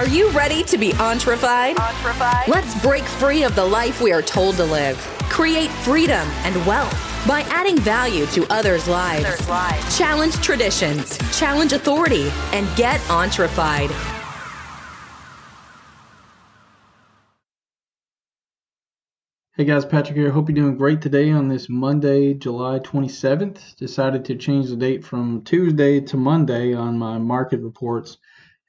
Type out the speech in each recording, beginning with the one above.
Are you ready to be entrefied? Let's break free of the life we are told to live. Create freedom and wealth by adding value to others' lives. Others' lives. Challenge traditions, challenge authority, and get entrefied. Hey guys, Patrick here. Hope you're doing great today on this Monday, July 27th. Decided to change the date from Tuesday to Monday on my market reports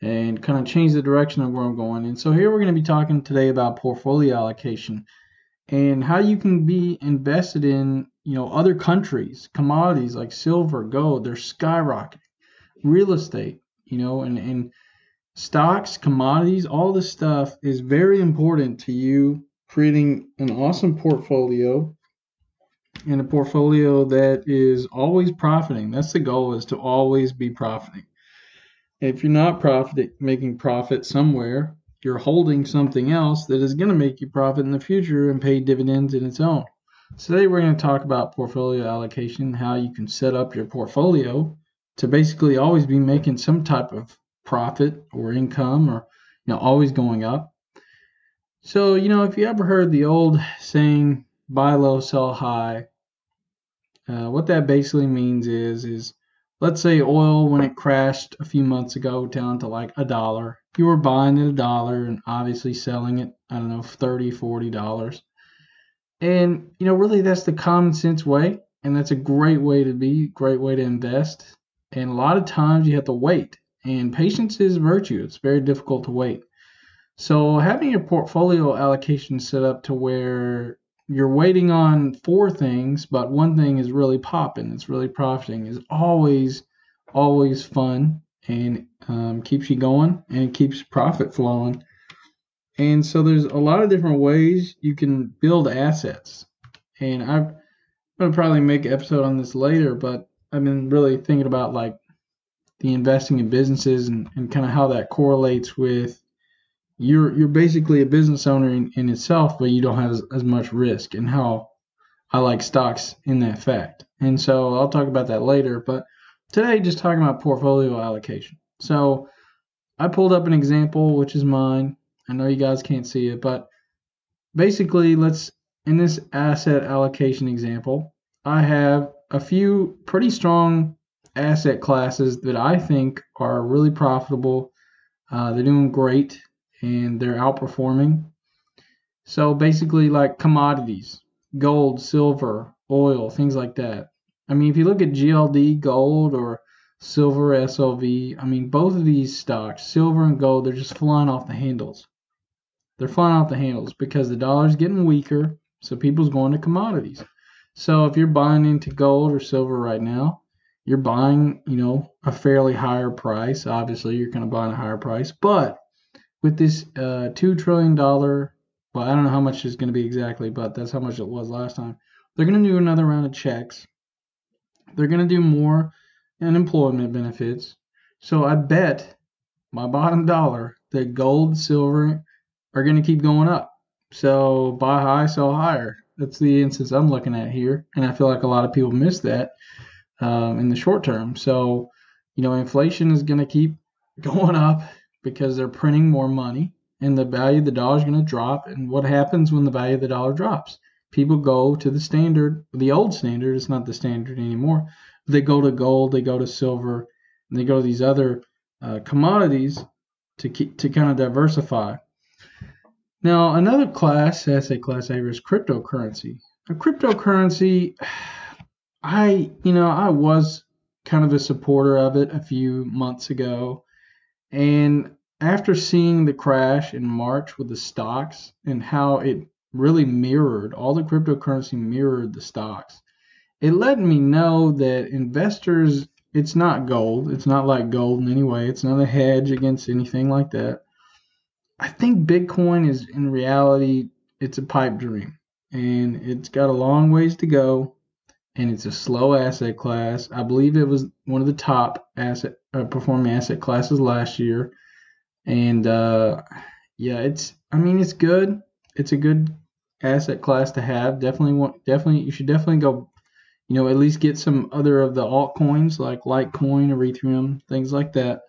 and kind of change the direction of where I'm going. And so here we're going to be talking today about portfolio allocation and how you can be invested in, you know, other countries, commodities like silver, gold, they're skyrocketing. Real estate, you know, and and stocks, commodities, all this stuff is very important to you creating an awesome portfolio and a portfolio that is always profiting. That's the goal is to always be profiting. If you're not profit making profit somewhere, you're holding something else that is going to make you profit in the future and pay dividends in its own. Today we're going to talk about portfolio allocation, how you can set up your portfolio to basically always be making some type of profit or income or you know always going up so, you know, if you ever heard the old saying, buy low, sell high, uh, what that basically means is, is let's say oil, when it crashed a few months ago down to like a dollar, you were buying at a dollar and obviously selling it, I don't know, 30, 40 dollars. And, you know, really that's the common sense way. And that's a great way to be, great way to invest. And a lot of times you have to wait. And patience is virtue. It's very difficult to wait. So having your portfolio allocation set up to where you're waiting on four things, but one thing is really popping, it's really profiting, is always, always fun and um, keeps you going and keeps profit flowing. And so there's a lot of different ways you can build assets. And I'm going to probably make an episode on this later, but I've been really thinking about like the investing in businesses and, and kind of how that correlates with you're you're basically a business owner in, in itself, but you don't have as, as much risk and how I like stocks in that fact. And so I'll talk about that later. But today, just talking about portfolio allocation. So I pulled up an example, which is mine. I know you guys can't see it, but basically, let's in this asset allocation example, I have a few pretty strong asset classes that I think are really profitable. Uh, they're doing great and they're outperforming. So basically, like commodities, gold, silver, oil, things like that. I mean, if you look at GLD, gold, or silver, SLV, I mean, both of these stocks, silver and gold, they're just flying off the handles. They're flying off the handles because the dollar's getting weaker, so people's going to commodities. So if you're buying into gold or silver right now, you're buying, you know, a fairly higher price. Obviously, you're going to buy a higher price, but with this uh, two trillion dollar. Well, I don't know how much it's going to be exactly, but that's how much it was last time. They're going to do another round of checks. They're going to do more unemployment benefits. So I bet my bottom dollar that gold, silver are going to keep going up. So buy high, sell higher. That's the instance I'm looking at here, and I feel like a lot of people miss that um, in the short term. So you know, inflation is going to keep going up because they're printing more money and the value of the dollar is going to drop. And what happens when the value of the dollar drops? People go to the standard, the old standard. It's not the standard anymore. They go to gold, they go to silver, and they go to these other uh, commodities to keep to kind of diversify. Now, another class, asset class I is cryptocurrency. A cryptocurrency, I you know I was kind of a supporter of it a few months ago. And after seeing the crash in March with the stocks and how it really mirrored, all the cryptocurrency mirrored the stocks, it let me know that investors, it's not gold. It's not like gold in any way. It's not a hedge against anything like that. I think Bitcoin is in reality, it's a pipe dream and it's got a long ways to go and it's a slow asset class. I believe it was one of the top asset uh, performing asset classes last year, and uh, yeah, it's I mean it's good. It's a good asset class to have. Definitely want definitely you should definitely go. You know, at least get some other of the altcoins like Litecoin, Ethereum, things like that.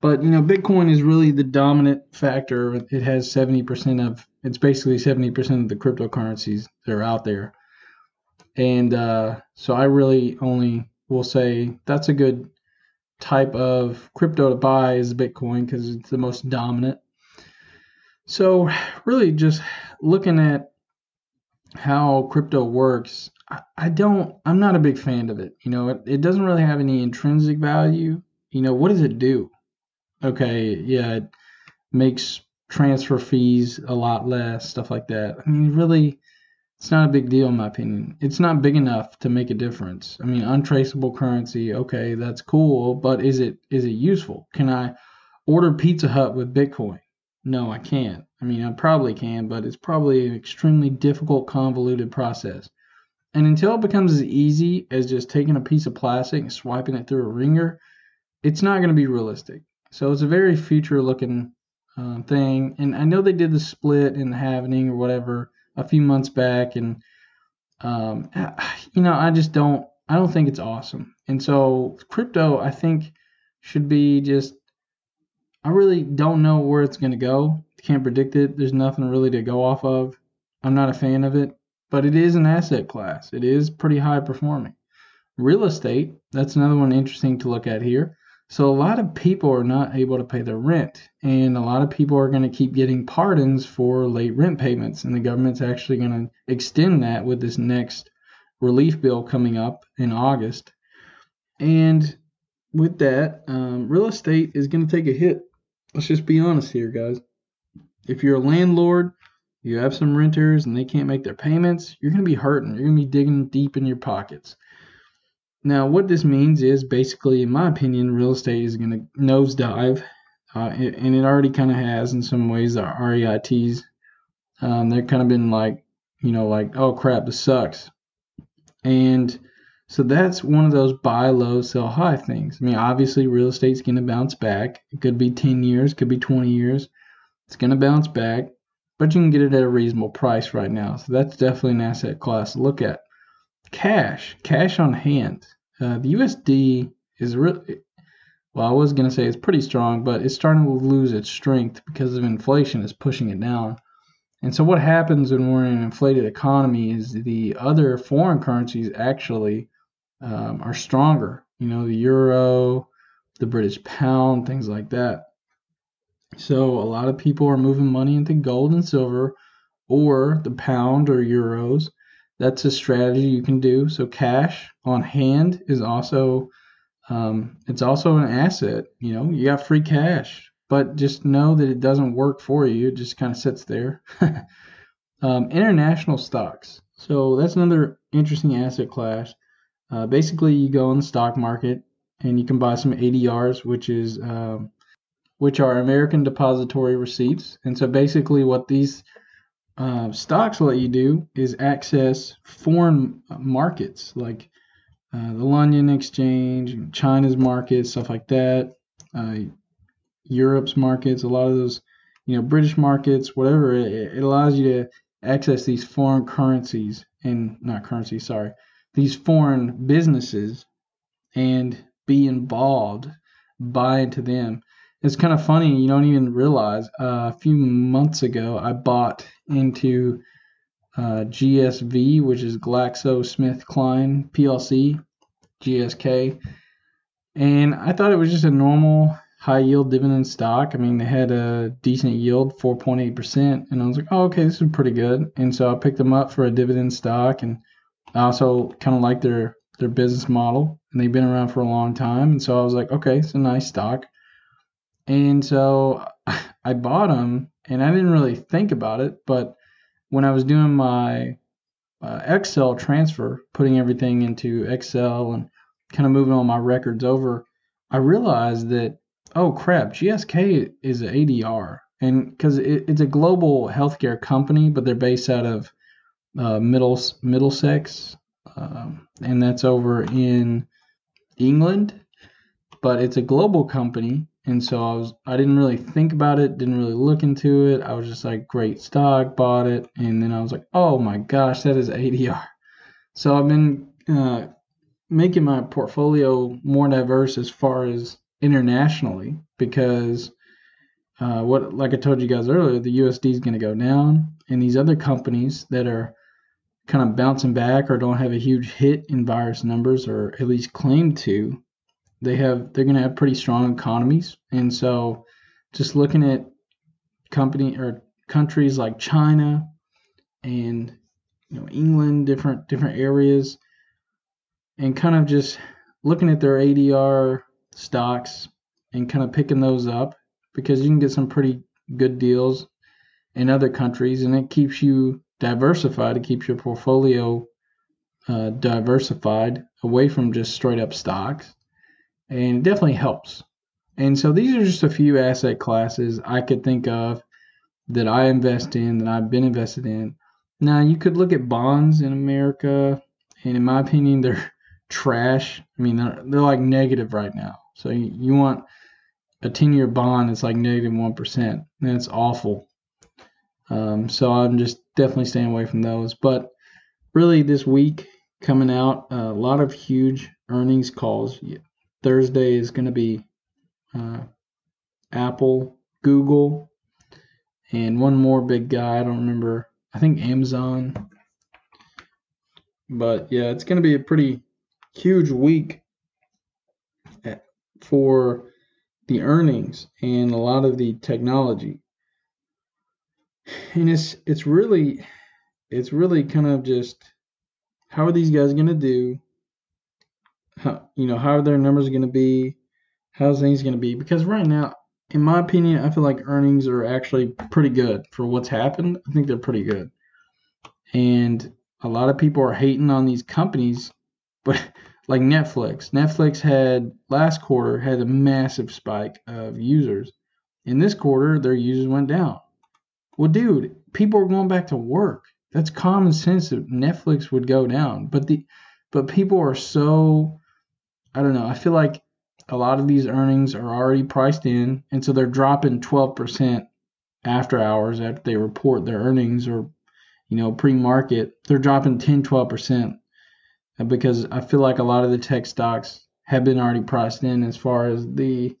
But you know, Bitcoin is really the dominant factor. It has 70% of it's basically 70% of the cryptocurrencies that are out there. And uh, so I really only will say that's a good type of crypto to buy is Bitcoin because it's the most dominant. So really just looking at how crypto works, I, don't I'm not a big fan of it. You know, it, it doesn't really have any intrinsic value. You know, what does it do? Okay, yeah, it makes transfer fees a lot less, stuff like that. I mean, really, it's not a big deal in my opinion. It's not big enough to make a difference. I mean, untraceable currency, okay, that's cool, but is it is it useful? Can I order Pizza Hut with Bitcoin? No, I can't. I mean, I probably can, but it's probably an extremely difficult, convoluted process. And until it becomes as easy as just taking a piece of plastic and swiping it through a ringer, it's not going to be realistic. So it's a very future looking uh, thing. And I know they did the split and the halving or whatever a few months back, and um, you know, I just don't, I don't think it's awesome. And so crypto, I think, should be just. I really don't know where it's going to go. Can't predict it. There's nothing really to go off of. I'm not a fan of it, but it is an asset class. It is pretty high performing. Real estate, that's another one interesting to look at here. So a lot of people are not able to pay their rent, and a lot of people are going to keep getting pardons for late rent payments, and the government's actually going to extend that with this next relief bill coming up in August. And with that, um, real estate is going to take a hit. Let's just be honest here, guys. If you're a landlord, you have some renters, and they can't make their payments, you're going to be hurting. You're going to be digging deep in your pockets. Now, what this means is basically, in my opinion, real estate is going to nosedive, uh, and it already kind of has in some ways. The REITs, um, they've kind of been like, you know, like, oh crap, this sucks. And so that's one of those buy low, sell high things. I mean, obviously, real estate's going to bounce back. It could be 10 years, could be 20 years. It's going to bounce back, but you can get it at a reasonable price right now. So that's definitely an asset class to look at. Cash, cash on hand. Uh, the USD is really, well, I was going to say it's pretty strong, but it's starting to lose its strength because of inflation is pushing it down. And so what happens when we're in an inflated economy is the other foreign currencies actually um, are stronger. You know, the euro, the British pound, things like that. So a lot of people are moving money into gold and silver or the pound or euros that's a strategy you can do. So cash on hand is also um, it's also an asset. You know, you got free cash, but just know that it doesn't work for you. It just kind of sits there. um, international stocks. So that's another interesting asset class. Uh, basically, you go on the stock market and you can buy some ADRs, which is um, which are American Depository Receipts. And so basically, what these uh, stocks let you do is access foreign markets like uh, the London Exchange, China's markets, stuff like that, uh, Europe's markets, a lot of those, you know, British markets, whatever. It, it allows you to access these foreign currencies and not currencies, sorry, these foreign businesses and be involved, buy into them it's kind of funny. You don't even realize. Uh, a few months ago, I bought into uh, GSV, which is GlaxoSmithKline PLC, GSK, and I thought it was just a normal high yield dividend stock. I mean, they had a decent yield, 4.8%, and I was like, oh, okay, this is pretty good. And so I picked them up for a dividend stock, and I also kind of like their their business model, and they've been around for a long time. And so I was like, okay, it's a nice stock. And so I bought them and I didn't really think about it. But when I was doing my uh, Excel transfer, putting everything into Excel and kind of moving all my records over, I realized that, oh crap, GSK is an ADR. And because it, it's a global healthcare company, but they're based out of uh, Middlesex, um, and that's over in England. But it's a global company, and so I was I didn't really think about it, didn't really look into it. I was just like, great stock, bought it, and then I was like, oh my gosh, that is ADR. So I've been uh, making my portfolio more diverse as far as internationally because uh, what like I told you guys earlier, the USD is going to go down, and these other companies that are kind of bouncing back or don't have a huge hit in virus numbers or at least claim to, they have they're going to have pretty strong economies, and so just looking at company or countries like China and you know England, different different areas, and kind of just looking at their ADR stocks and kind of picking those up because you can get some pretty good deals in other countries, and it keeps you diversified. It keeps your portfolio uh, diversified away from just straight up stocks, and it definitely helps. And so these are just a few asset classes I could think of that I invest in, that I've been invested in. Now, you could look at bonds in America, and in my opinion, they're trash. I mean, they're, they're like negative right now. So you, you want a 10 year bond that's like negative 1. That's awful. Um, so I'm just definitely staying away from those. But really, this week coming out, a lot of huge earnings calls. Thursday is going to be uh, Apple, Google, and one more big guy. I don't remember. I think Amazon. But yeah, it's going to be a pretty huge week eh, for the earnings and a lot of the technology. And it's it's really it's really kind of just how are these guys going to do? How you know how are their numbers going to be? How's things going to be? Because right now, in my opinion, I feel like earnings are actually pretty good for what's happened. I think they're pretty good, and a lot of people are hating on these companies, but like Netflix. Netflix had last quarter had a massive spike of users. In this quarter, their users went down. Well, dude, people are going back to work. That's common sense that Netflix would go down. But the but people are so I don't know. I feel like a lot of these earnings are already priced in, and so they're dropping 12% after hours after they report their earnings or you know pre-market. They're dropping 10, 12% uh, because I feel like a lot of the tech stocks have been already priced in as far as the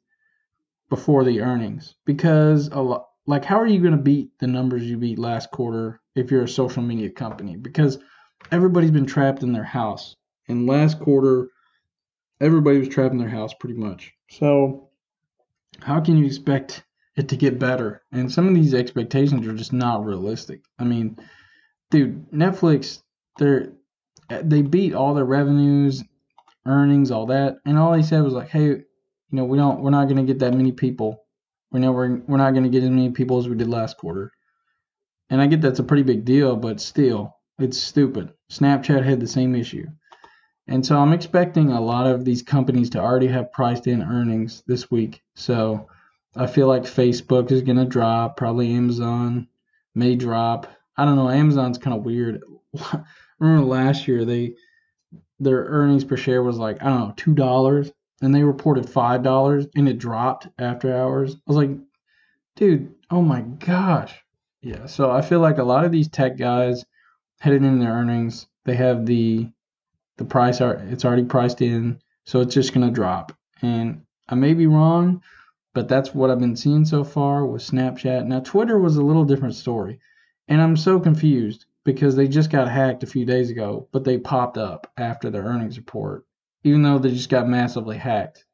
before the earnings because a lot like how are you going to beat the numbers you beat last quarter if you're a social media company because everybody's been trapped in their house and last quarter everybody was trapped in their house pretty much so how can you expect it to get better and some of these expectations are just not realistic i mean dude netflix they're they beat all their revenues, earnings, all that, and all they said was like, "Hey, you know, we don't, we're not going to get that many people. We know we're we're not going to get as many people as we did last quarter." And I get that's a pretty big deal, but still, it's stupid. Snapchat had the same issue. And so I'm expecting a lot of these companies to already have priced in earnings this week. So I feel like Facebook is going to drop, probably Amazon may drop. I don't know, Amazon's kind of weird. remember last year they their earnings per share was like I don't know two dollars, and they reported five dollars, and it dropped after hours. I was like, dude, oh my gosh, yeah. So I feel like a lot of these tech guys headed in their earnings, they have the the price are it's already priced in, so it's just gonna drop. And I may be wrong, but that's what I've been seeing so far with Snapchat. Now Twitter was a little different story, and I'm so confused because they just got hacked a few days ago, but they popped up after their earnings report, even though they just got massively hacked.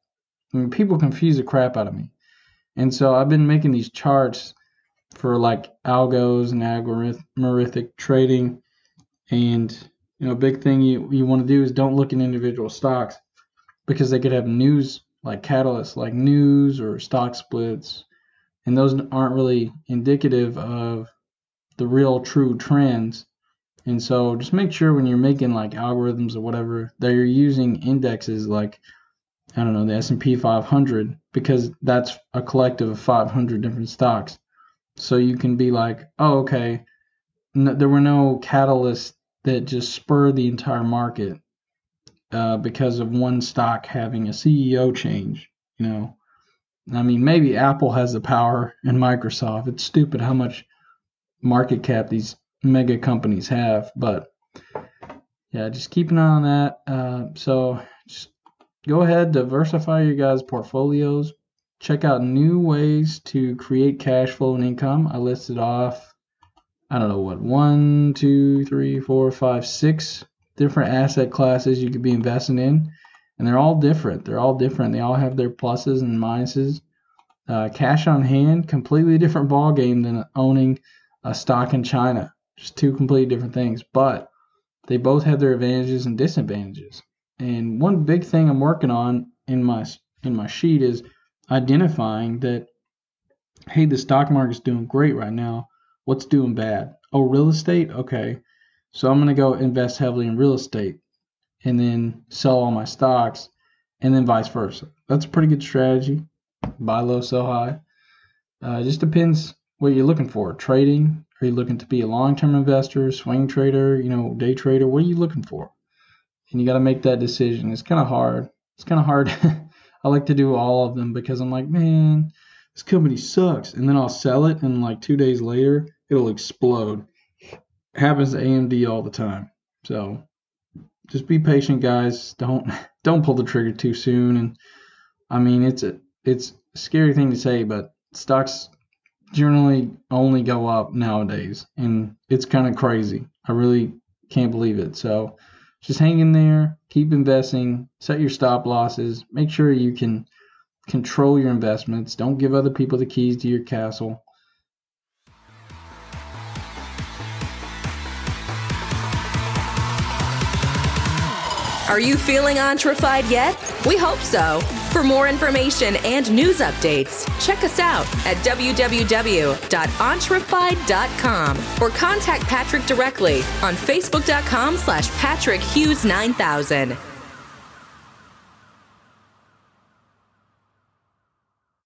I mean, people confuse the crap out of me. And so I've been making these charts for like algos and algorithmic trading. And, you know, big thing you, you want to do is don't look at individual stocks because they could have news like catalysts, like news or stock splits. And those aren't really indicative of the real true trends. And so just make sure when you're making like algorithms or whatever that you're using indexes like I don't know the S&P 500 because that's a collective of 500 different stocks. So you can be like, "Oh, okay, no, there were no catalysts that just spur the entire market uh, because of one stock having a CEO change." You know, I mean, maybe Apple has the power and Microsoft. It's stupid how much market cap these mega companies have. But yeah, just keep an eye on that. Uh, so just go ahead, diversify your guys' portfolios. Check out new ways to create cash flow and income. I listed off, I don't know what, one, two, three, four, five, six different asset classes you could be investing in. And they're all different. They're all different. They all have their pluses and minuses. Uh, cash on hand, completely different ball game than owning a stock in China. Just two completely different things. But they both have their advantages and disadvantages. And one big thing I'm working on in my in my sheet is identifying that hey, the stock market's doing great right now. What's doing bad? Oh, real estate? Okay. So I'm going to go invest heavily in real estate and then sell all my stocks and then vice versa. That's a pretty good strategy. Buy low, sell high. Uh, it just depends what you're looking for. Trading, are you looking to be a long-term investor, swing trader, you know, day trader? What are you looking for? And you got to make that decision. It's kind of hard. It's kind of hard. I like to do all of them because I'm like, man, this company sucks. And then I'll sell it, and like two days later, it'll explode. Happens to AMD all the time. So just be patient, guys. Don't don't pull the trigger too soon. And I mean, it's a it's a scary thing to say, but stocks generally only go up nowadays, and it's kind of crazy. I really can't believe it. So just hang in there, keep investing, set your stop losses, make sure you can control your investments. Don't give other people the keys to your castle. Are you feeling entrefied yet? We hope so. For more information and news updates, check us out at www.entrefied.com or contact Patrick directly on facebook.com slash Patrick Hughes 9000.